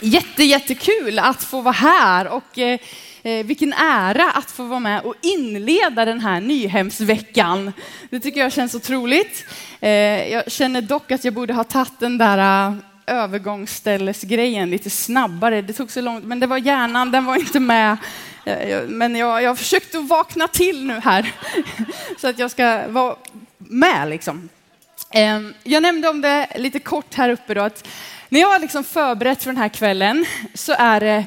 Jätte, jättekul att få vara här och eh, eh, vilken ära att få vara med och inleda den här Nyhemsveckan. Det tycker jag känns otroligt. Eh, jag känner dock att jag borde ha tagit den där uh, övergångsställesgrejen lite snabbare. Det tog så långt, men det var hjärnan, den var inte med. Eh, men jag, jag har försökt att vakna till nu här så att jag ska vara med liksom. Eh, jag nämnde om det lite kort här uppe då att när jag har liksom förberett för den här kvällen så är det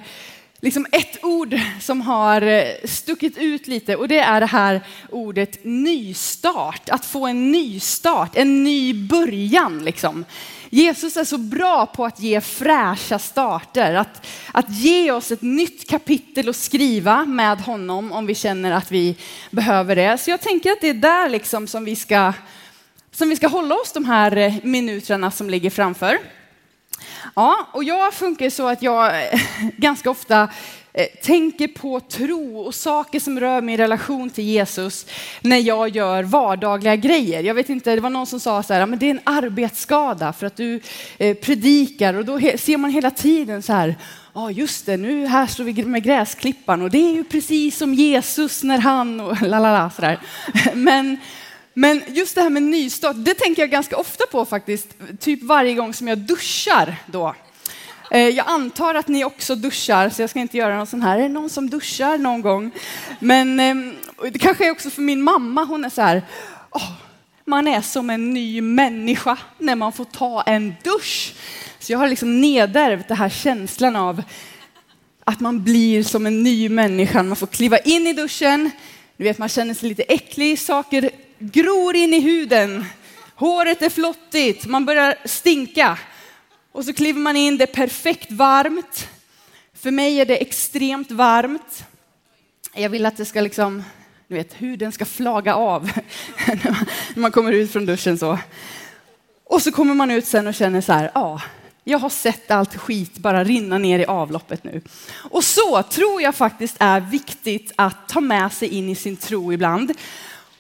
liksom ett ord som har eh, stuckit ut lite och det är det här ordet nystart. Att få en nystart, en ny början liksom. Jesus är så bra på att ge fräscha starter, att, att ge oss ett nytt kapitel att skriva med honom om vi känner att vi behöver det. Så jag tänker att det är där liksom som vi ska, som vi ska hålla oss de här eh, minuterna som ligger framför. Ja, och jag funkar så att jag eh, ganska ofta eh, tänker på tro och saker som rör min relation till Jesus när jag gör vardagliga grejer. Jag vet inte, det var någon som sa så här, men det är en arbetsskada för att du eh, predikar och då ser man hela tiden så här, ja ah, just det, nu här står vi med gräsklippan och det är ju precis som Jesus när han och lalala sådär. Men men just det här med nystart, det tänker jag ganska ofta på faktiskt, typ varje gång som jag duschar då. Eh, jag antar att ni också duschar, så jag ska inte göra någon sån här, är det någon som duschar någon gång? Men ehm, det kanske är också för min mamma, hon är så här, oh, man är som en ny människa när man får ta en dusch. Så jag har liksom nedärvt den här känslan av att man blir som en ny människa. Man får kliva in i duschen, du vet man känner sig lite äcklig, saker gror in i huden. Håret är flottigt, man börjar stinka. Och så kliver man in, det är perfekt varmt. För mig är det extremt varmt. Jag vill att det ska liksom, du vet, huden ska flaga av när man kommer ut från duschen så. Och så kommer man ut sen och känner så här, ja, jag har sett allt skit bara rinna ner i avloppet nu. Och så tror jag faktiskt är viktigt att ta med sig in i sin tro ibland.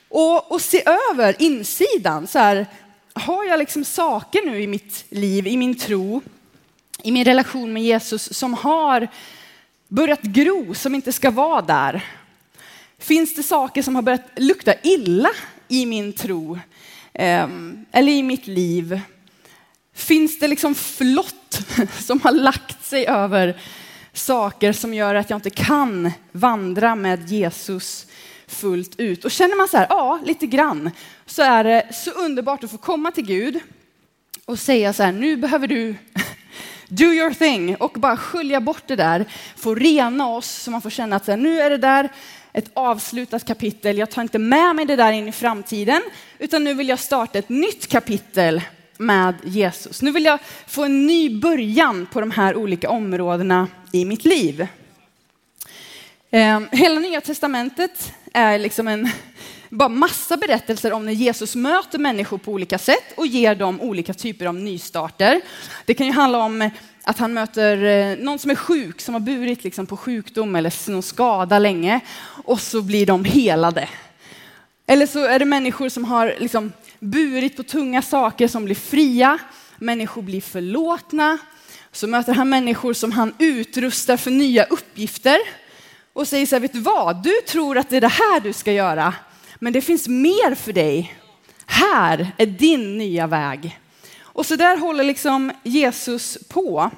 Och, och se över insidan. Så här, har jag liksom saker nu i mitt liv, i min tro, i min relation med Jesus som har börjat gro, som inte ska vara där? Finns det saker som har börjat lukta illa i min tro ehm, eller i mitt liv? Finns det liksom flott som har lagt sig över saker som gör att jag inte kan vandra med Jesus fullt ut. Och känner man så här, ja, lite grann, så är det så underbart att få komma till Gud och säga så här, nu behöver du do your thing och bara skölja bort det där, få rena oss så man får känna att så här, nu är det där ett avslutat kapitel. Jag tar inte med mig det där in i framtiden, utan nu vill jag starta ett nytt kapitel med Jesus. Nu vill jag få en ny början på de här olika områdena i mitt liv. Eh, hela Nya Testamentet är liksom en bara massa berättelser om när Jesus möter människor på olika sätt och ger dem olika typer av nystarter. Det kan ju handla om att han möter eh, någon som är sjuk, som har burit liksom på sjukdom eller någon skada länge och så blir de helade. Eller så är det människor som har liksom burit på tunga saker som blir fria, människor blir förlåtna. Så möter han människor som han utrustar för nya uppgifter och säger så här, vet du vad? Du tror att det är det här du ska göra, men det finns mer för dig. Här är din nya väg. Och så där håller liksom Jesus på.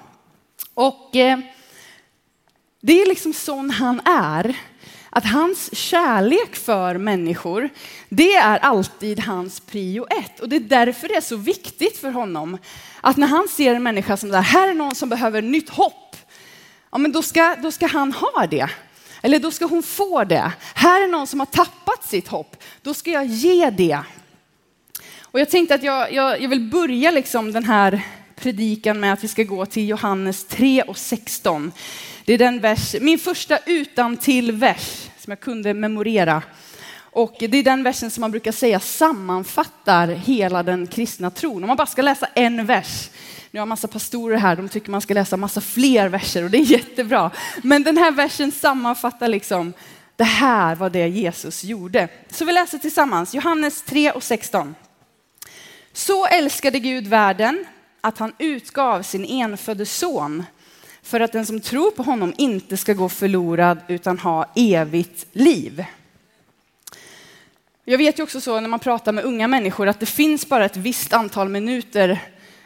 Och eh, det är liksom sån han är. Att hans kärlek för människor, det är alltid hans prio ett. Och det är därför det är så viktigt för honom att när han ser en människa som där, här är någon som behöver nytt hopp, ja men då ska, då ska han ha det. Eller då ska hon få det. Här är någon som har tappat sitt hopp. Då ska jag ge det. Och jag tänkte att jag, jag, jag vill börja liksom den här predikan med att vi ska gå till Johannes 3 och 16. Det är den vers, min första utan till vers som jag kunde memorera. Och det är den versen som man brukar säga sammanfattar hela den kristna tron. Om man bara ska läsa en vers nu har massa pastorer här, de tycker man ska läsa massa fler verser och det är jättebra. Men den här versen sammanfattar liksom, det här var det Jesus gjorde. Så vi läser tillsammans, Johannes 3 och 16. Så älskade Gud världen att han utgav sin enfödde son för att den som tror på honom inte ska gå förlorad utan ha evigt liv. Jag vet ju också så när man pratar med unga människor att det finns bara ett visst antal minuter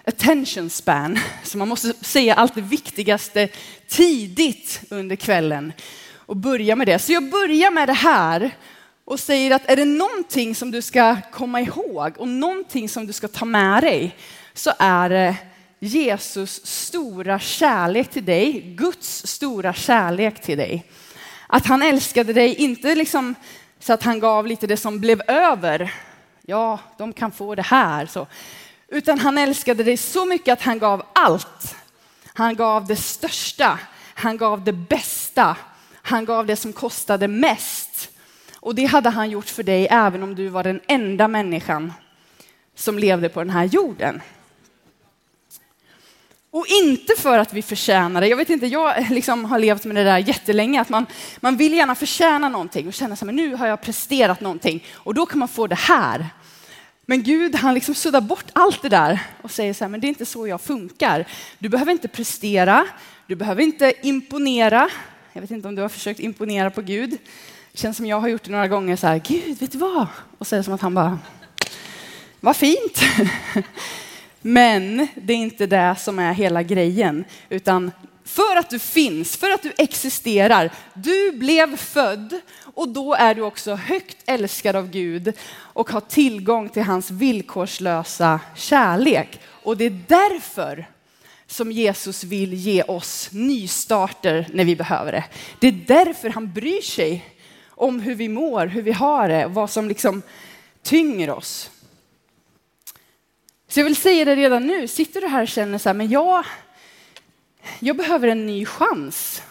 attention span, så man måste säga allt det viktigaste tidigt under kvällen och börja med det. Så jag börjar med det här och säger att är det någonting som du ska komma ihåg och någonting som du ska ta med dig så är det Jesus stora kärlek till dig, Guds stora kärlek till dig. Att han älskade dig, inte liksom så att han gav lite det som blev över. Ja, de kan få det här. Så. Utan han älskade dig så mycket att han gav allt. Han gav det största, han gav det bästa, han gav det som kostade mest. Och det hade han gjort för dig även om du var den enda människan som levde på den här jorden. Och inte för att vi förtjänar det. Jag vet inte, jag eh, liksom har levt med det där jättelänge, att man, man vill gärna förtjäna någonting och känna sig, men nu har jag presterat någonting och då kan man få det här. Men Gud, han liksom suddar bort allt det där och säger så här, men det är inte så jag funkar. Du behöver inte prestera, du behöver inte imponera. Jag vet inte om du har försökt imponera på Gud. Det känns som jag har gjort det några gånger så här, Gud, vet du vad? Och så är det som att han bara, vad fint. Men det är inte det som är hela grejen, utan för att du finns, för att du existerar, du blev född och då är du också högt älskad av Gud och har tillgång till hans villkorslösa kärlek. Och det är därför som Jesus vill ge oss nystarter när vi behöver det. Det är därför han bryr sig om hur vi mår, hur vi har det, vad som liksom tynger oss. Så jag vill säga det redan nu, sitter du här och känner så här, men jag, jag behöver en ny chans.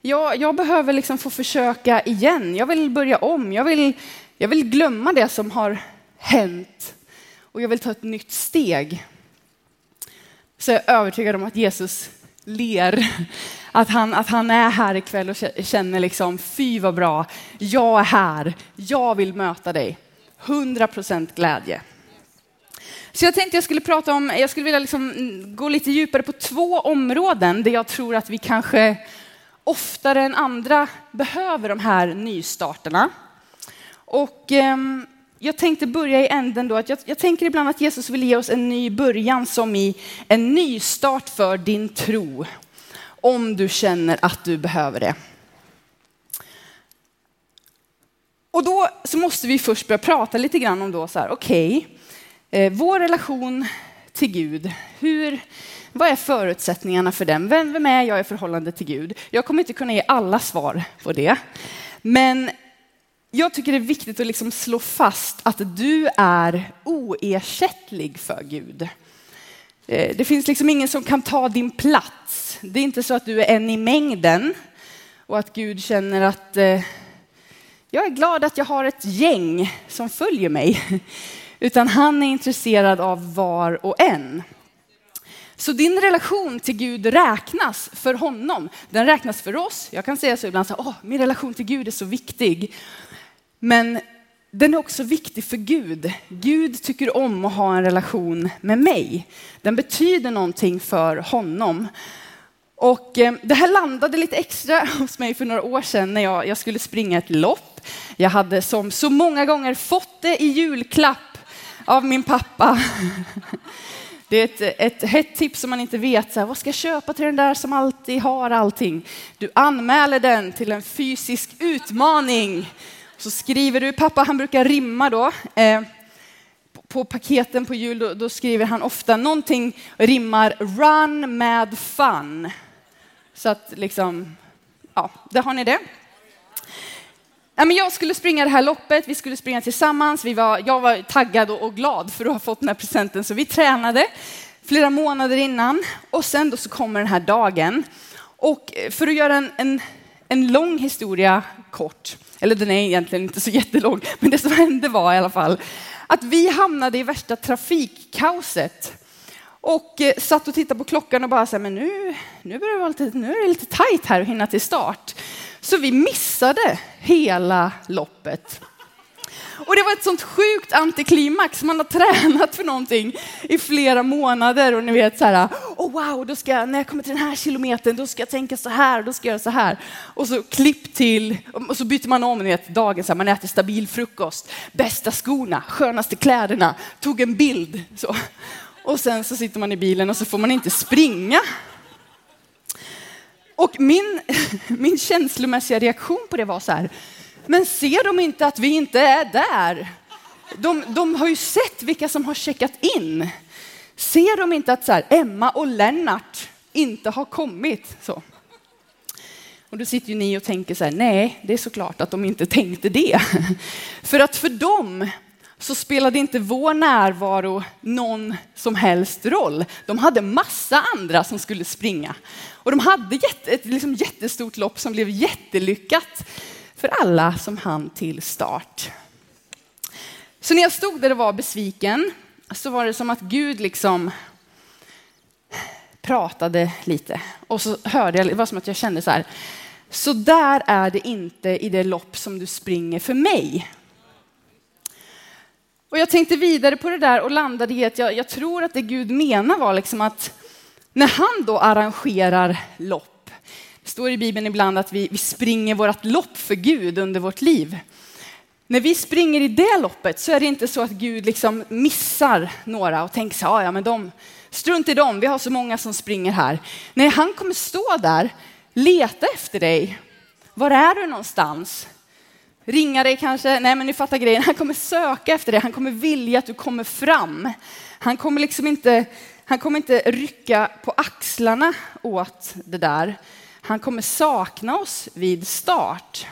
Jag, jag behöver liksom få försöka igen, jag vill börja om, jag vill, jag vill glömma det som har hänt och jag vill ta ett nytt steg. Så jag är övertygad om att Jesus ler, att han, att han är här ikväll och känner liksom, fy vad bra, jag är här, jag vill möta dig. 100 procent glädje. Så jag tänkte jag skulle prata om, jag skulle vilja liksom gå lite djupare på två områden där jag tror att vi kanske oftare än andra behöver de här nystarterna. Och eh, jag tänkte börja i änden då att jag, jag, tänker ibland att Jesus vill ge oss en ny början som i en nystart för din tro. Om du känner att du behöver det. Och då så måste vi först börja prata lite grann om då så här, okej, okay, Eh, vår relation till Gud, hur, vad är förutsättningarna för den? Vem, vem är jag i förhållande till Gud? Jag kommer inte kunna ge alla svar på det. Men jag tycker det är viktigt att liksom slå fast att du är oersättlig för Gud. Eh, det finns liksom ingen som kan ta din plats. Det är inte så att du är en i mängden och att Gud känner att eh, jag är glad att jag har ett gäng som följer mig utan han är intresserad av var och en. Så din relation till Gud räknas för honom. Den räknas för oss. Jag kan säga så ibland, så, Åh, min relation till Gud är så viktig. Men den är också viktig för Gud. Gud tycker om att ha en relation med mig. Den betyder någonting för honom. Och eh, det här landade lite extra hos mig för några år sedan när jag, jag skulle springa ett lopp. Jag hade som så många gånger fått det i julklapp av min pappa. Det är ett, ett hett tips som man inte vet. Så här, vad ska jag köpa till den där som alltid har allting? Du anmäler den till en fysisk utmaning. Så skriver du, pappa han brukar rimma då. Eh, på paketen på jul då, då, skriver han ofta någonting, rimmar run med fun. Så att liksom, ja, där har ni det. Ja, men jag skulle springa det här loppet, vi skulle springa tillsammans. Vi var, jag var taggad och glad för att ha fått den här presenten, så vi tränade flera månader innan. Och sen då så kommer den här dagen. Och eh, för att göra en, en, en lång historia kort, eller den är egentligen inte så jättelång, men det som hände var i alla fall att vi hamnade i värsta trafikkaoset och eh, satt och tittade på klockan och bara så här, men nu, nu, börjar det vara lite, nu är det lite tajt här att hinna till start. Så vi missade hela loppet. Och det var ett sånt sjukt antiklimax. Man har tränat för någonting i flera månader och ni vet så här, oh wow, då ska jag, när jag kommer till den här kilometern, då ska jag tänka så här, då ska jag göra så här. Och så klipp till, och så byter man om, ni vet, dagen, så här, man äter stabil frukost, bästa skorna, skönaste kläderna, tog en bild. Så. Och sen så sitter man i bilen och så får man inte springa. Och min, min känslomässiga reaktion på det var så här, men ser de inte att vi inte är där? De, de har ju sett vilka som har checkat in. Ser de inte att så här, Emma och Lennart inte har kommit? Så. Och då sitter ju ni och tänker så här, nej, det är såklart att de inte tänkte det. För att för dem så spelade inte vår närvaro någon som helst roll. De hade massa andra som skulle springa. Och de hade ett liksom jättestort lopp som blev jättelyckat för alla som hann till start. Så när jag stod där och var besviken så var det som att Gud liksom pratade lite. Och så hörde jag, det var som att jag kände så här, så där är det inte i det lopp som du springer för mig. Och jag tänkte vidare på det där och landade i att jag, jag tror att det Gud menar var liksom att när han då arrangerar lopp, det står i Bibeln ibland att vi, vi springer vårt lopp för Gud under vårt liv. När vi springer i det loppet så är det inte så att Gud liksom missar några och tänker så här, ja men de, strunt i dem, vi har så många som springer här. Nej, han kommer stå där, leta efter dig. Var är du någonstans? Ringa dig kanske? Nej, men ni fattar grejen. Han kommer söka efter dig. Han kommer vilja att du kommer fram. Han kommer liksom inte, han kommer inte rycka på axlarna åt det där. Han kommer sakna oss vid start.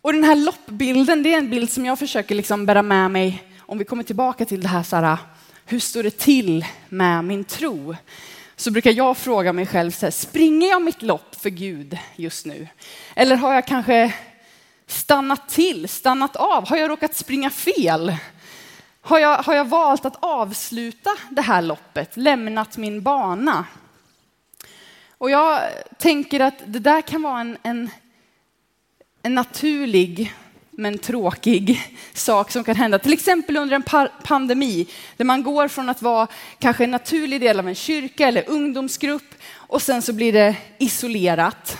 Och den här loppbilden, det är en bild som jag försöker liksom bära med mig om vi kommer tillbaka till det här, så här hur står det till med min tro? Så brukar jag fråga mig själv, så här, springer jag mitt lopp för Gud just nu? Eller har jag kanske stannat till, stannat av? Har jag råkat springa fel? Har jag, har jag valt att avsluta det här loppet, lämnat min bana? Och jag tänker att det där kan vara en, en, en naturlig men tråkig sak som kan hända. Till exempel under en pandemi där man går från att vara kanske en naturlig del av en kyrka eller ungdomsgrupp och sen så blir det isolerat.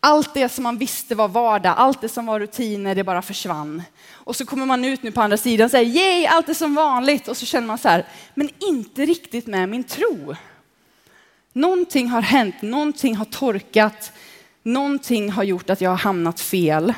Allt det som man visste var vardag, allt det som var rutiner, det bara försvann. Och så kommer man ut nu på andra sidan och säger yay, allt är som vanligt. Och så känner man så här, men inte riktigt med min tro. Någonting har hänt, någonting har torkat, någonting har gjort att jag har hamnat fel.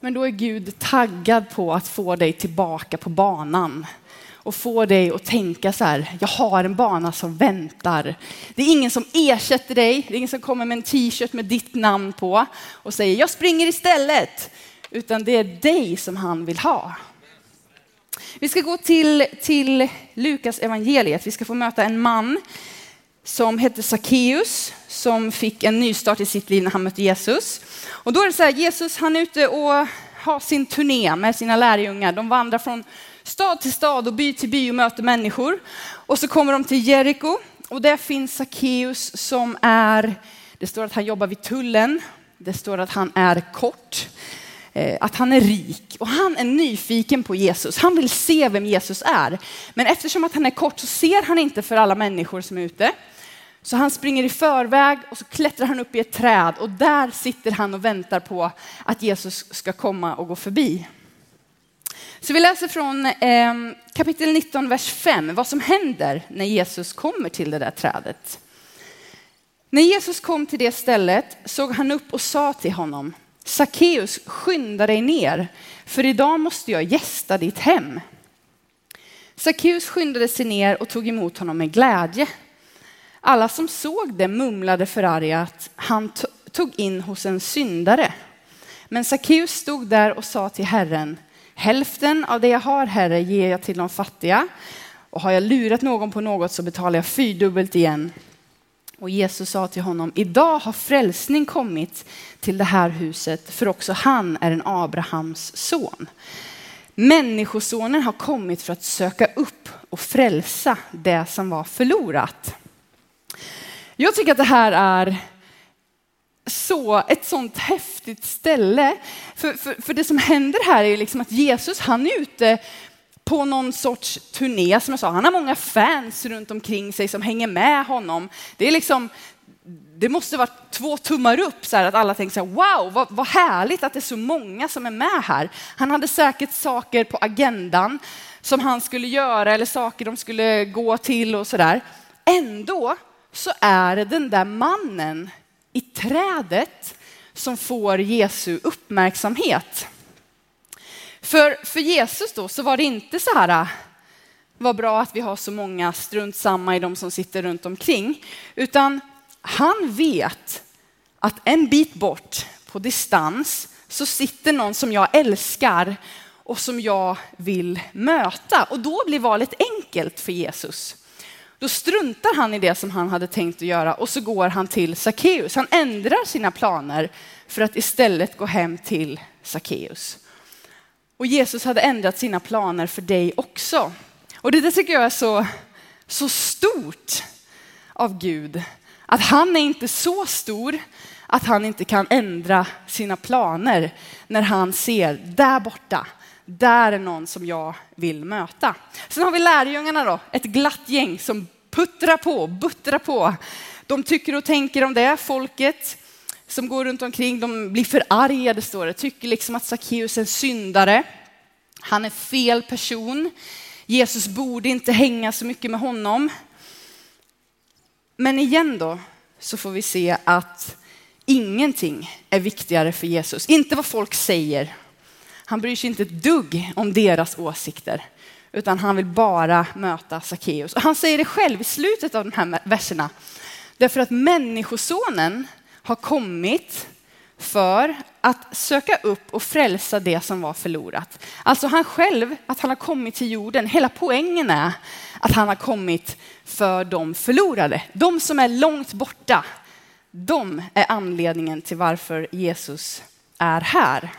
Men då är Gud taggad på att få dig tillbaka på banan och få dig att tänka så här, jag har en bana som väntar. Det är ingen som ersätter dig, det är ingen som kommer med en t-shirt med ditt namn på och säger jag springer istället, utan det är dig som han vill ha. Vi ska gå till, till Lukas evangeliet. Vi ska få möta en man som hette Sackeus som fick en nystart i sitt liv när han mötte Jesus. Och då är det så här, Jesus han är ute och har sin turné med sina lärjungar. De vandrar från stad till stad och by till by och möter människor. Och så kommer de till Jeriko och där finns Sackeus som är, det står att han jobbar vid tullen, det står att han är kort, eh, att han är rik och han är nyfiken på Jesus. Han vill se vem Jesus är. Men eftersom att han är kort så ser han inte för alla människor som är ute. Så han springer i förväg och så klättrar han upp i ett träd och där sitter han och väntar på att Jesus ska komma och gå förbi. Så vi läser från eh, kapitel 19, vers 5, vad som händer när Jesus kommer till det där trädet. När Jesus kom till det stället såg han upp och sa till honom, Sackeus, skynda dig ner, för idag måste jag gästa ditt hem. Sackeus skyndade sig ner och tog emot honom med glädje. Alla som såg det mumlade förargat, han tog in hos en syndare. Men Sackeus stod där och sa till Herren, hälften av det jag har, Herre, ger jag till de fattiga. Och har jag lurat någon på något så betalar jag fyrdubbelt igen. Och Jesus sa till honom, idag har frälsning kommit till det här huset, för också han är en Abrahams son. Människosonen har kommit för att söka upp och frälsa det som var förlorat. Jag tycker att det här är så, ett sånt häftigt ställe. För, för, för det som händer här är liksom att Jesus, han är ute på någon sorts turné, som jag sa. Han har många fans runt omkring sig som hänger med honom. Det är liksom, det måste vara två tummar upp så här, att alla tänker så här, wow, vad, vad härligt att det är så många som är med här. Han hade säkert saker på agendan som han skulle göra eller saker de skulle gå till och så där. Ändå så är det den där mannen i trädet som får Jesu uppmärksamhet. För, för Jesus då så var det inte så här, äh, vad bra att vi har så många, strunt samma i de som sitter runt omkring. Utan han vet att en bit bort på distans så sitter någon som jag älskar och som jag vill möta. Och då blir valet enkelt för Jesus. Då struntar han i det som han hade tänkt att göra och så går han till Sackeus. Han ändrar sina planer för att istället gå hem till Sackeus. Och Jesus hade ändrat sina planer för dig också. Och det där tycker jag är så, så stort av Gud. Att han är inte så stor att han inte kan ändra sina planer när han ser där borta, där är någon som jag vill möta. Sen har vi lärjungarna då, ett glatt gäng som puttrar på, buttrar på. De tycker och tänker om det, folket som går runt omkring, de blir förargade står det, tycker liksom att Sackeus är en syndare. Han är fel person. Jesus borde inte hänga så mycket med honom. Men igen då så får vi se att ingenting är viktigare för Jesus. Inte vad folk säger. Han bryr sig inte ett dugg om deras åsikter, utan han vill bara möta Sackeus. Han säger det själv i slutet av de här verserna. Därför att människosonen har kommit för att söka upp och frälsa det som var förlorat. Alltså han själv, att han har kommit till jorden, hela poängen är att han har kommit för de förlorade. De som är långt borta, de är anledningen till varför Jesus är här.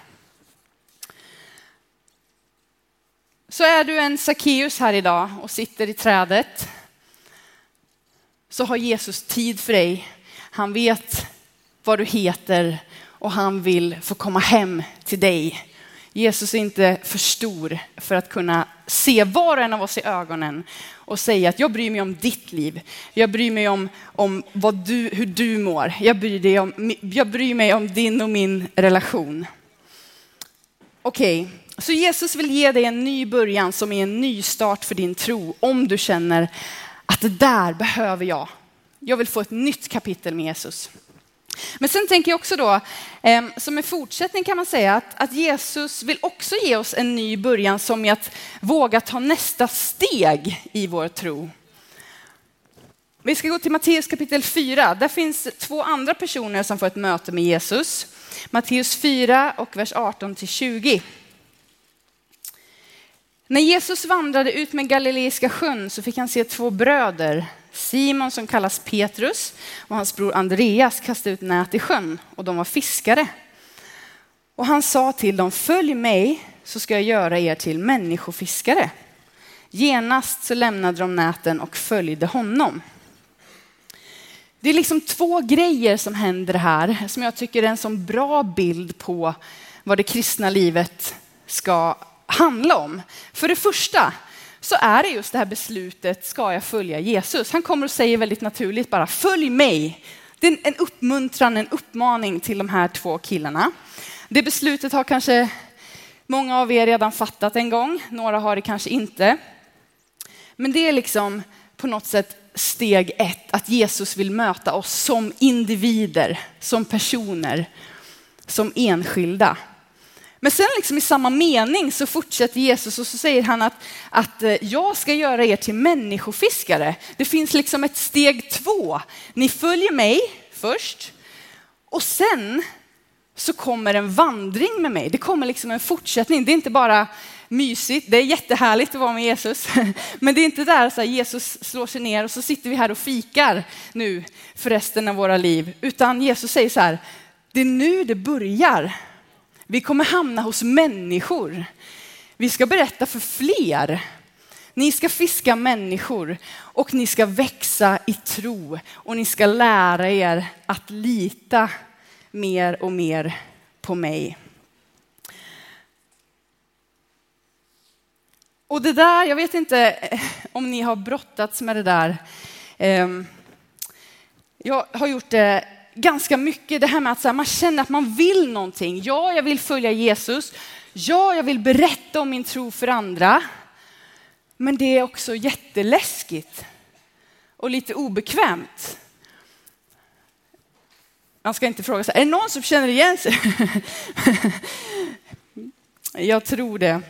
Så är du en Sackeus här idag och sitter i trädet så har Jesus tid för dig. Han vet vad du heter och han vill få komma hem till dig. Jesus är inte för stor för att kunna se var och en av oss i ögonen och säga att jag bryr mig om ditt liv. Jag bryr mig om, om vad du, hur du mår. Jag bryr, dig om, jag bryr mig om din och min relation. Okej, okay så Jesus vill ge dig en ny början som är en ny start för din tro om du känner att det där behöver jag. Jag vill få ett nytt kapitel med Jesus. Men sen tänker jag också då, ehm, som en fortsättning kan man säga att, att Jesus vill också ge oss en ny början som är att våga ta nästa steg i vår tro. Vi ska gå till Matteus kapitel 4. Där finns två andra personer som får ett möte med Jesus. Matteus 4 och vers 18 till 20. När Jesus vandrade ut med Galileiska sjön så fick han se två bröder, Simon som kallas Petrus och hans bror Andreas kasta ut nät i sjön och de var fiskare. Och han sa till dem, följ mig så ska jag göra er till människofiskare. Genast så lämnade de näten och följde honom. Det är liksom två grejer som händer här som jag tycker är en sån bra bild på vad det kristna livet ska handla om. För det första så är det just det här beslutet, ska jag följa Jesus? Han kommer och säger väldigt naturligt bara, följ mig. Det är en uppmuntran, en uppmaning till de här två killarna. Det beslutet har kanske många av er redan fattat en gång, några har det kanske inte. Men det är liksom på något sätt steg ett, att Jesus vill möta oss som individer, som personer, som enskilda. Men sen liksom i samma mening så fortsätter Jesus och så säger han att, att eh, jag ska göra er till människofiskare. Det finns liksom ett steg två. Ni följer mig först och sen så kommer en vandring med mig. Det kommer liksom en fortsättning. Det är inte bara mysigt, det är jättehärligt att vara med Jesus. Men det är inte där så Jesus slår sig ner och så sitter vi här och fikar nu för resten av våra liv. Utan Jesus säger så här, det är nu det börjar. Vi kommer hamna hos människor. Vi ska berätta för fler. Ni ska fiska människor och ni ska växa i tro och ni ska lära er att lita mer och mer på mig. Och det där, jag vet inte eh, om ni har brottats med det där. Ehm, jag har gjort det ganska mycket, det här med att man känner att man vill någonting. Ja, jag vill följa Jesus. Ja, jag vill berätta om min tro för andra. Men det är också jätteläskigt och lite obekvämt. Man ska inte fråga så här, är det någon som känner igen sig? jag tror det.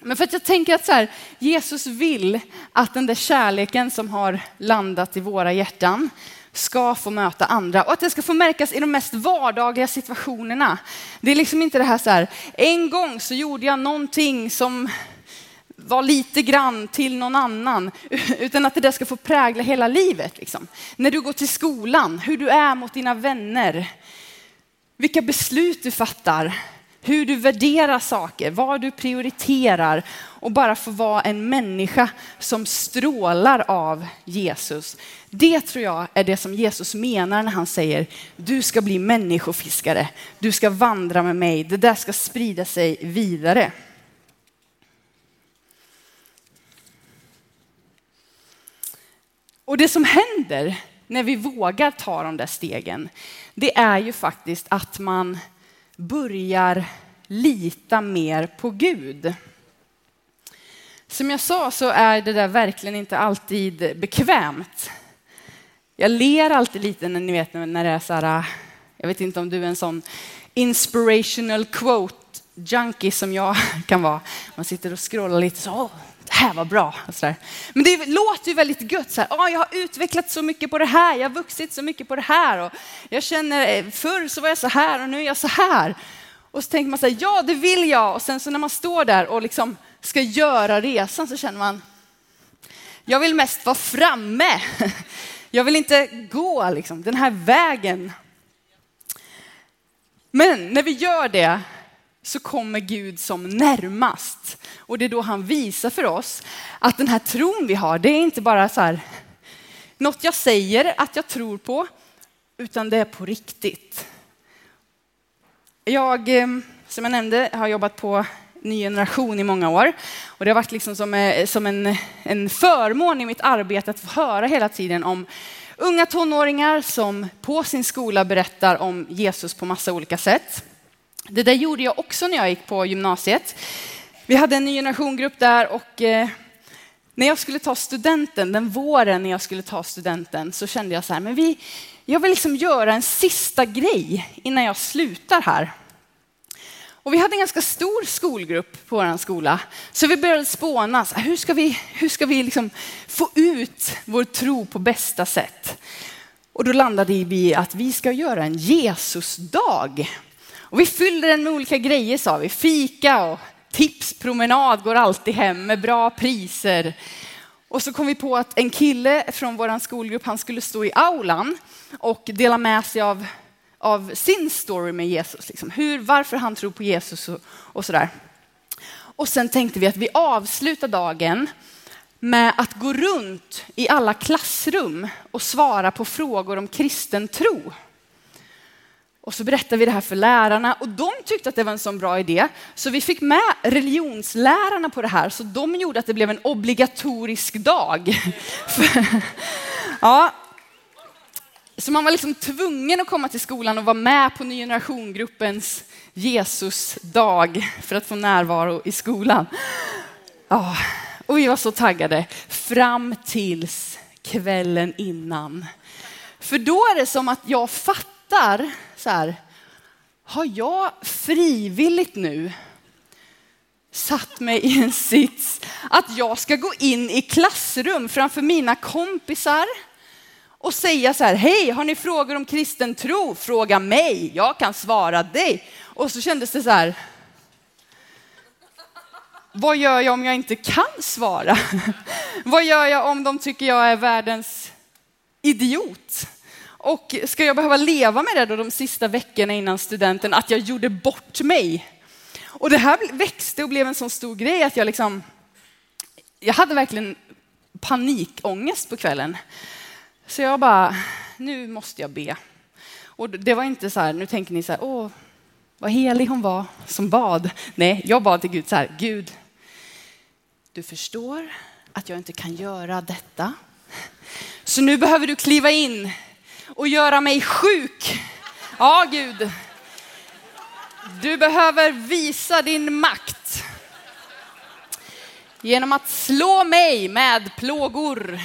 Men för att jag tänker att så här, Jesus vill att den där kärleken som har landat i våra hjärtan ska få möta andra och att det ska få märkas i de mest vardagliga situationerna. Det är liksom inte det här så här, en gång så gjorde jag någonting som var lite grann till någon annan, utan att det där ska få prägla hela livet. Liksom. När du går till skolan, hur du är mot dina vänner, vilka beslut du fattar, hur du värderar saker, vad du prioriterar och bara få vara en människa som strålar av Jesus. Det tror jag är det som Jesus menar när han säger du ska bli människofiskare, du ska vandra med mig, det där ska sprida sig vidare. Och det som händer när vi vågar ta de där stegen, det är ju faktiskt att man börjar lita mer på Gud. Som jag sa så är det där verkligen inte alltid bekvämt. Jag ler alltid lite när ni vet när det är så här, äh, jag vet inte om du är en sån inspirational quote junkie som jag kan vara. Man sitter och scrollar lite så, det här var bra. Men det låter ju väldigt gött. Så här, oh, jag har utvecklat så mycket på det här, jag har vuxit så mycket på det här. Och jag känner, eh, förr så var jag så här och nu är jag så här. Och så tänker man så här, ja det vill jag. Och sen så när man står där och liksom ska göra resan så känner man, jag vill mest vara framme. Jag vill inte gå liksom, den här vägen. Men när vi gör det så kommer Gud som närmast. Och det är då han visar för oss att den här tron vi har, det är inte bara så här, något jag säger att jag tror på, utan det är på riktigt. Jag, eh, som jag nämnde, har jobbat på Ny Generation i många år. Och det har varit liksom som, eh, som en, en förmån i mitt arbete att få höra hela tiden om unga tonåringar som på sin skola berättar om Jesus på massa olika sätt. Det där gjorde jag också när jag gick på gymnasiet. Vi hade en ny generationgrupp där och eh, när jag skulle ta studenten, den våren när jag skulle ta studenten, så kände jag så här, men vi, jag vill liksom göra en sista grej innan jag slutar här. Och vi hade en ganska stor skolgrupp på vår skola, så vi började spåna. Hur ska vi, hur ska vi liksom få ut vår tro på bästa sätt? Och då landade vi i att vi ska göra en Jesusdag. Och vi fyllde den med olika grejer sa vi. Fika och tipspromenad går alltid hem med bra priser. Och så kom vi på att en kille från vår skolgrupp, han skulle stå i aulan och dela med sig av, av sin story med Jesus. Liksom. Hur, varför han tror på Jesus och, och sådär. Och sen tänkte vi att vi avslutar dagen med att gå runt i alla klassrum och svara på frågor om kristen tro. Och så berättade vi det här för lärarna och de tyckte att det var en sån bra idé. Så vi fick med religionslärarna på det här så de gjorde att det blev en obligatorisk dag. ja. Så man var liksom tvungen att komma till skolan och vara med på ny generationgruppens Jesusdag för att få närvaro i skolan. Ja. Och vi var så taggade fram tills kvällen innan. För då är det som att jag fattar så här, har jag frivilligt nu satt mig i en sits att jag ska gå in i klassrum framför mina kompisar och säga så här, hej, har ni frågor om kristen tro? Fråga mig, jag kan svara dig. Och så kändes det så här, vad gör jag om jag inte kan svara? vad gör jag om de tycker jag är världens idiot? Och ska jag behöva leva med det då de sista veckorna innan studenten, att jag gjorde bort mig? Och det här växte och blev en sån stor grej att jag liksom, jag hade verkligen panikångest på kvällen. Så jag bara, nu måste jag be. Och det var inte så här, nu tänker ni så här, åh, vad helig hon var som bad. Nej, jag bad till Gud så här, Gud, du förstår att jag inte kan göra detta. Så nu behöver du kliva in och göra mig sjuk. Ja, Gud. Du behöver visa din makt genom att slå mig med plågor.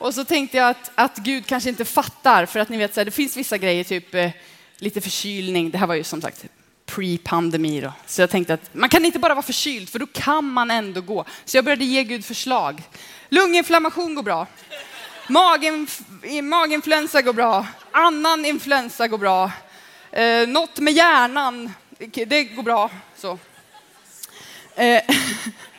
Och så tänkte jag att, att Gud kanske inte fattar, för att ni vet, så här, det finns vissa grejer, typ eh, lite förkylning. Det här var ju som sagt pre-pandemi då. Så jag tänkte att man kan inte bara vara förkyld, för då kan man ändå gå. Så jag började ge Gud förslag. Lunginflammation går bra. Maginf maginfluensa går bra. Annan influensa går bra. Eh, något med hjärnan, det går bra. Så. Eh,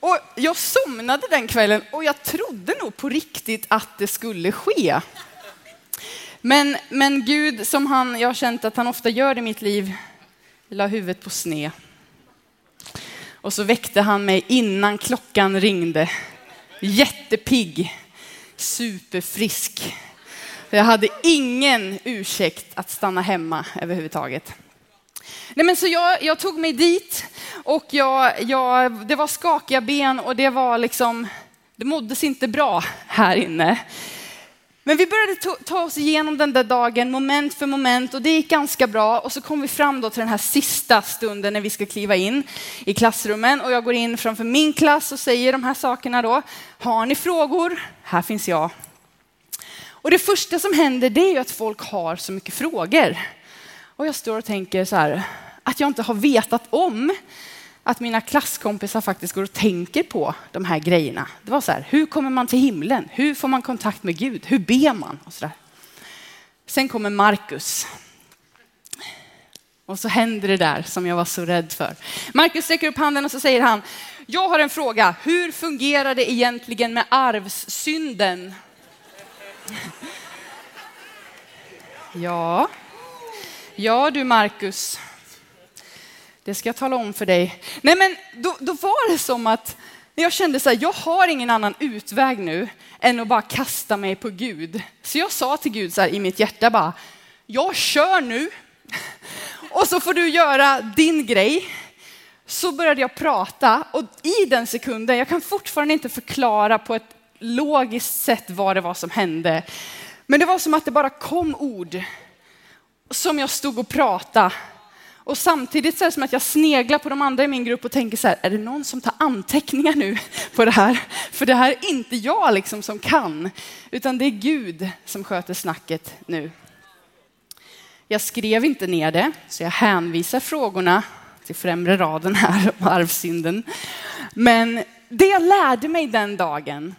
och jag somnade den kvällen och jag trodde nog på riktigt att det skulle ske. Men, men Gud, som han, jag har känt att han ofta gör i mitt liv, la huvudet på sne. Och så väckte han mig innan klockan ringde. Jättepigg, superfrisk. Jag hade ingen ursäkt att stanna hemma överhuvudtaget. Nej, men så jag, jag tog mig dit och jag, jag, det var skakiga ben och det var liksom, det måddes inte bra här inne. Men vi började ta oss igenom den där dagen moment för moment och det gick ganska bra. Och så kom vi fram då till den här sista stunden när vi ska kliva in i klassrummen och jag går in framför min klass och säger de här sakerna då. Har ni frågor? Här finns jag. Och det första som händer det är ju att folk har så mycket frågor. Och jag står och tänker så här, att jag inte har vetat om att mina klasskompisar faktiskt går och tänker på de här grejerna. Det var så här, hur kommer man till himlen? Hur får man kontakt med Gud? Hur ber man? Och så där. Sen kommer Markus. Och så händer det där som jag var så rädd för. Markus sträcker upp handen och så säger han, jag har en fråga. Hur fungerar det egentligen med arvssynden? Ja, ja du Marcus, Det ska jag tala om för dig. Nej men då, då var det som att jag kände så här, jag har ingen annan utväg nu än att bara kasta mig på Gud. Så jag sa till Gud så här, i mitt hjärta bara, jag kör nu och så får du göra din grej. Så började jag prata och i den sekunden, jag kan fortfarande inte förklara på ett logiskt sätt vad det var som hände. Men det var som att det bara kom ord som jag stod och pratade och samtidigt så är det som att jag sneglar på de andra i min grupp och tänker så här, är det någon som tar anteckningar nu på det här? För det här är inte jag liksom som kan, utan det är Gud som sköter snacket nu. Jag skrev inte ner det, så jag hänvisar frågorna till främre raden här om arvsynden. Men det jag lärde mig den dagen,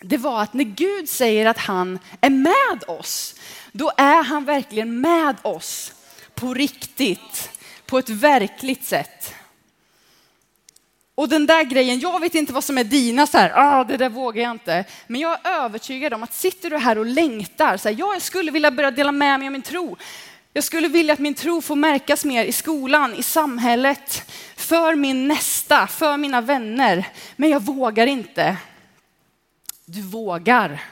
det var att när Gud säger att han är med oss, då är han verkligen med oss på riktigt, på ett verkligt sätt. Och den där grejen, jag vet inte vad som är dina, så här, ah, det där vågar jag inte. Men jag är övertygad om att sitter du här och längtar, så här, jag skulle vilja börja dela med mig av min tro. Jag skulle vilja att min tro får märkas mer i skolan, i samhället, för min nästa, för mina vänner. Men jag vågar inte. Du vågar.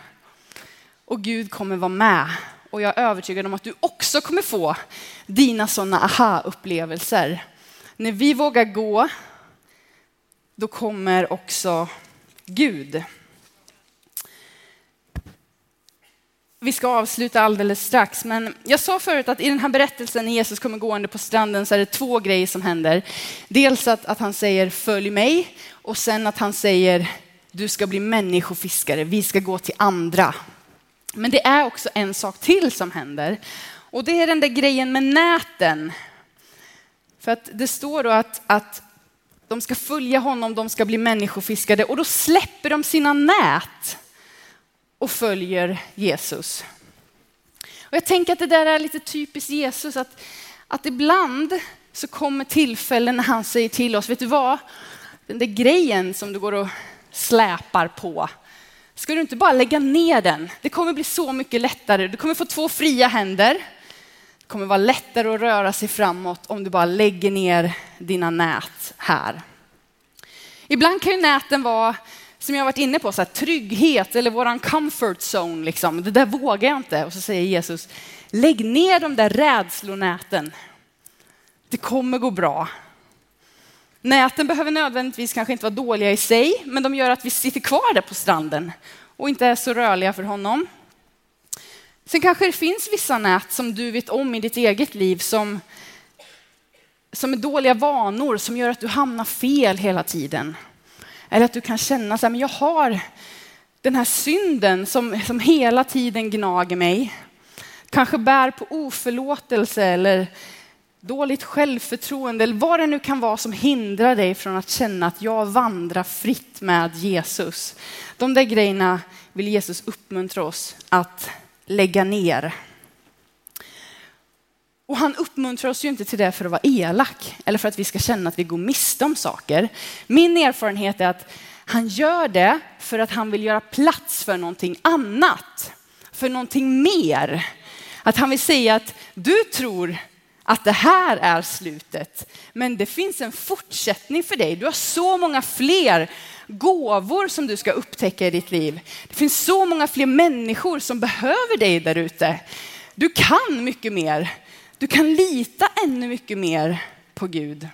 Och Gud kommer vara med och jag är övertygad om att du också kommer få dina sådana aha-upplevelser. När vi vågar gå, då kommer också Gud. Vi ska avsluta alldeles strax, men jag sa förut att i den här berättelsen när Jesus kommer gående på stranden så är det två grejer som händer. Dels att, att han säger följ mig och sen att han säger du ska bli människofiskare, vi ska gå till andra. Men det är också en sak till som händer. Och det är den där grejen med näten. För att det står då att, att de ska följa honom, de ska bli människofiskade och då släpper de sina nät och följer Jesus. Och jag tänker att det där är lite typiskt Jesus, att, att ibland så kommer tillfällen när han säger till oss, vet du vad, den där grejen som du går och släpar på, Ska du inte bara lägga ner den? Det kommer bli så mycket lättare. Du kommer få två fria händer. Det kommer vara lättare att röra sig framåt om du bara lägger ner dina nät här. Ibland kan ju näten vara som jag varit inne på, så här, trygghet eller våran comfort zone. Liksom. Det där vågar jag inte. Och så säger Jesus, lägg ner de där rädslonäten. Det kommer gå bra. Näten behöver nödvändigtvis kanske inte vara dåliga i sig, men de gör att vi sitter kvar där på stranden och inte är så rörliga för honom. Sen kanske det finns vissa nät som du vet om i ditt eget liv som, som är dåliga vanor som gör att du hamnar fel hela tiden. Eller att du kan känna att jag har den här synden som, som hela tiden gnager mig. Kanske bär på oförlåtelse eller dåligt självförtroende eller vad det nu kan vara som hindrar dig från att känna att jag vandrar fritt med Jesus. De där grejerna vill Jesus uppmuntra oss att lägga ner. Och han uppmuntrar oss ju inte till det för att vara elak eller för att vi ska känna att vi går miste om saker. Min erfarenhet är att han gör det för att han vill göra plats för någonting annat, för någonting mer. Att han vill säga att du tror att det här är slutet, men det finns en fortsättning för dig. Du har så många fler gåvor som du ska upptäcka i ditt liv. Det finns så många fler människor som behöver dig där ute. Du kan mycket mer. Du kan lita ännu mycket mer på Gud.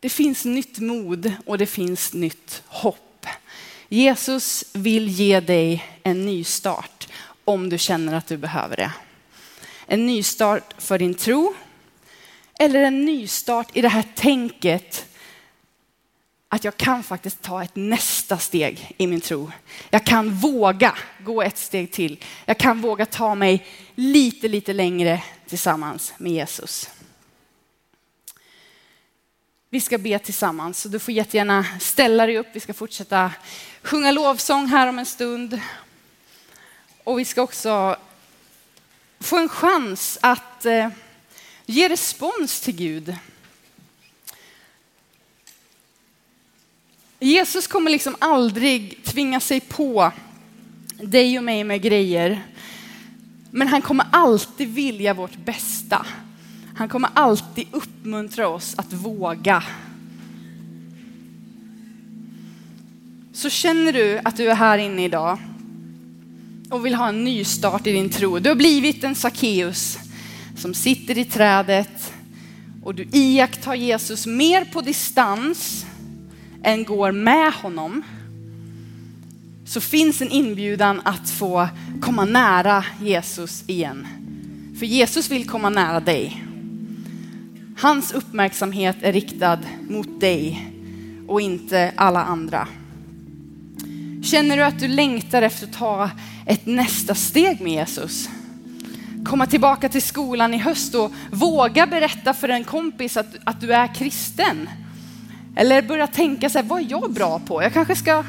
Det finns nytt mod och det finns nytt hopp. Jesus vill ge dig en ny start om du känner att du behöver det. En nystart för din tro eller en nystart i det här tänket att jag kan faktiskt ta ett nästa steg i min tro. Jag kan våga gå ett steg till. Jag kan våga ta mig lite, lite längre tillsammans med Jesus. Vi ska be tillsammans, så du får jättegärna ställa dig upp. Vi ska fortsätta sjunga lovsång här om en stund. Och vi ska också få en chans att eh, ge respons till Gud. Jesus kommer liksom aldrig tvinga sig på dig och mig med grejer. Men han kommer alltid vilja vårt bästa. Han kommer alltid uppmuntra oss att våga. Så känner du att du är här inne idag och vill ha en ny start i din tro. Du har blivit en Sackeus som sitter i trädet och du iakttar Jesus mer på distans än går med honom så finns en inbjudan att få komma nära Jesus igen. För Jesus vill komma nära dig. Hans uppmärksamhet är riktad mot dig och inte alla andra. Känner du att du längtar efter att ta ett nästa steg med Jesus? Komma tillbaka till skolan i höst och våga berätta för en kompis att, att du är kristen. Eller börja tänka så här, vad är jag bra på? Jag kanske ska,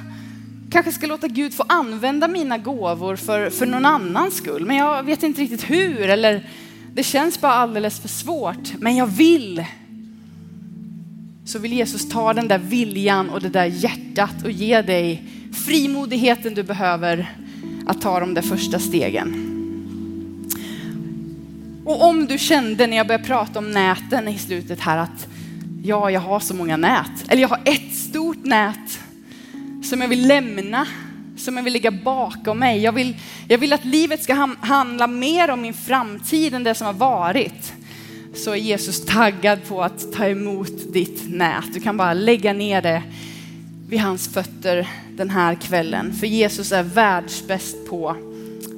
kanske ska låta Gud få använda mina gåvor för, för någon annans skull. Men jag vet inte riktigt hur. Eller det känns bara alldeles för svårt. Men jag vill. Så vill Jesus ta den där viljan och det där hjärtat och ge dig frimodigheten du behöver att ta de där första stegen. Och om du kände när jag började prata om näten i slutet här att ja, jag har så många nät. Eller jag har ett stort nät som jag vill lämna, som jag vill lägga bakom mig. Jag vill, jag vill att livet ska handla mer om min framtid än det som har varit. Så är Jesus taggad på att ta emot ditt nät. Du kan bara lägga ner det vid hans fötter den här kvällen. För Jesus är världsbäst på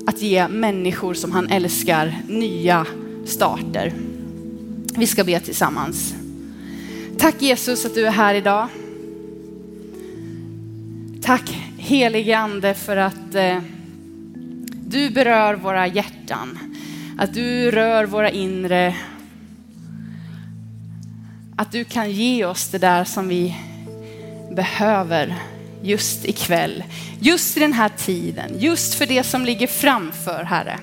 att ge människor som han älskar nya starter. Vi ska be tillsammans. Tack Jesus att du är här idag. Tack helige Ande för att eh, du berör våra hjärtan. Att du rör våra inre. Att du kan ge oss det där som vi behöver just ikväll. Just i den här tiden. Just för det som ligger framför Herre.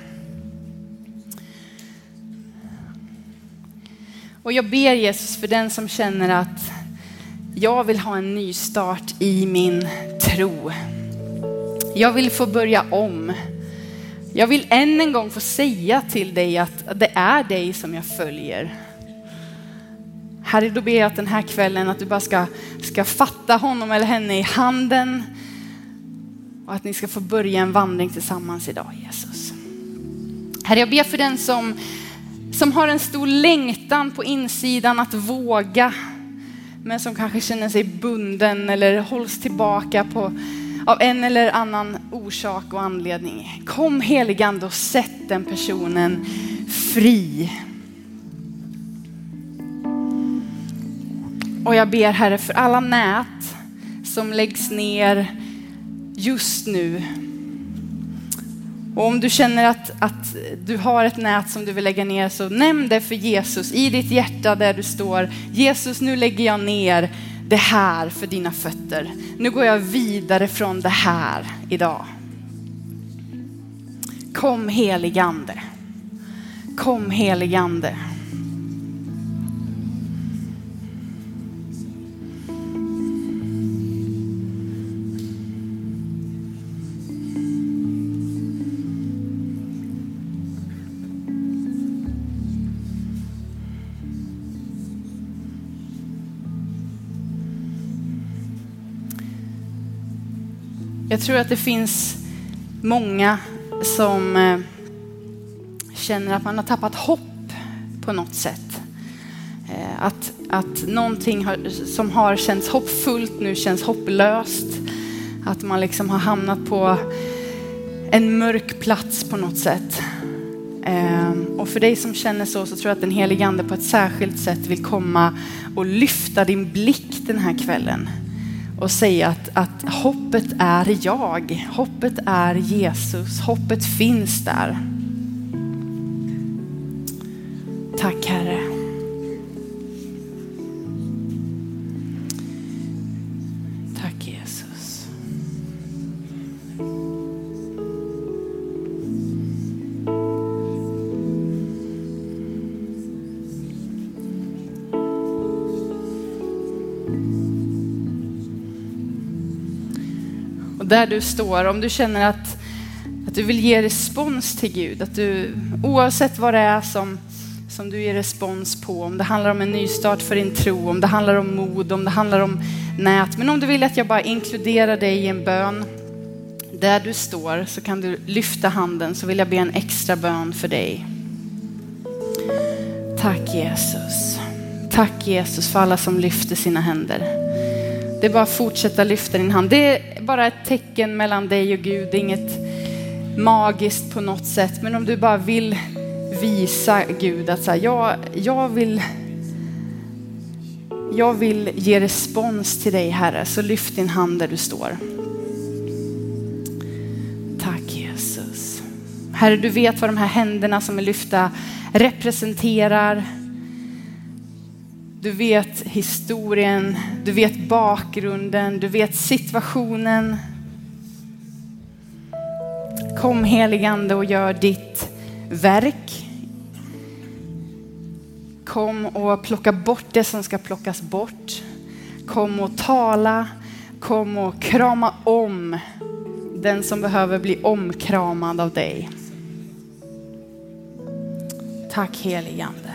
Och jag ber Jesus för den som känner att jag vill ha en ny start i min tro. Jag vill få börja om. Jag vill än en gång få säga till dig att det är dig som jag följer. Herre, då ber jag att den här kvällen att du bara ska, ska fatta honom eller henne i handen och att ni ska få börja en vandring tillsammans idag, Jesus. Herre, jag ber för den som, som har en stor längtan på insidan att våga, men som kanske känner sig bunden eller hålls tillbaka på, av en eller annan orsak och anledning. Kom heligande och sätt den personen fri. Och jag ber Herre för alla nät som läggs ner just nu. Och om du känner att, att du har ett nät som du vill lägga ner så nämn det för Jesus i ditt hjärta där du står. Jesus, nu lägger jag ner det här för dina fötter. Nu går jag vidare från det här idag. Kom heligande. Kom heligande. Jag tror att det finns många som eh, känner att man har tappat hopp på något sätt. Eh, att, att någonting har, som har känts hoppfullt nu känns hopplöst. Att man liksom har hamnat på en mörk plats på något sätt. Eh, och för dig som känner så, så tror jag att den helige Ande på ett särskilt sätt vill komma och lyfta din blick den här kvällen och säga att, att hoppet är jag. Hoppet är Jesus. Hoppet finns där. Tack Herre. Där du står, om du känner att, att du vill ge respons till Gud, att du oavsett vad det är som som du ger respons på. Om det handlar om en nystart för din tro, om det handlar om mod, om det handlar om nät. Men om du vill att jag bara inkluderar dig i en bön där du står så kan du lyfta handen så vill jag be en extra bön för dig. Tack Jesus. Tack Jesus för alla som lyfter sina händer. Det är bara att fortsätta lyfta din hand. Det är bara ett tecken mellan dig och Gud. Inget magiskt på något sätt. Men om du bara vill visa Gud att så här, jag, jag, vill, jag vill ge respons till dig Herre, så lyft din hand där du står. Tack Jesus. Herre, du vet vad de här händerna som är lyfta representerar. Du vet historien, du vet bakgrunden, du vet situationen. Kom heligande och gör ditt verk. Kom och plocka bort det som ska plockas bort. Kom och tala. Kom och krama om den som behöver bli omkramad av dig. Tack heligande.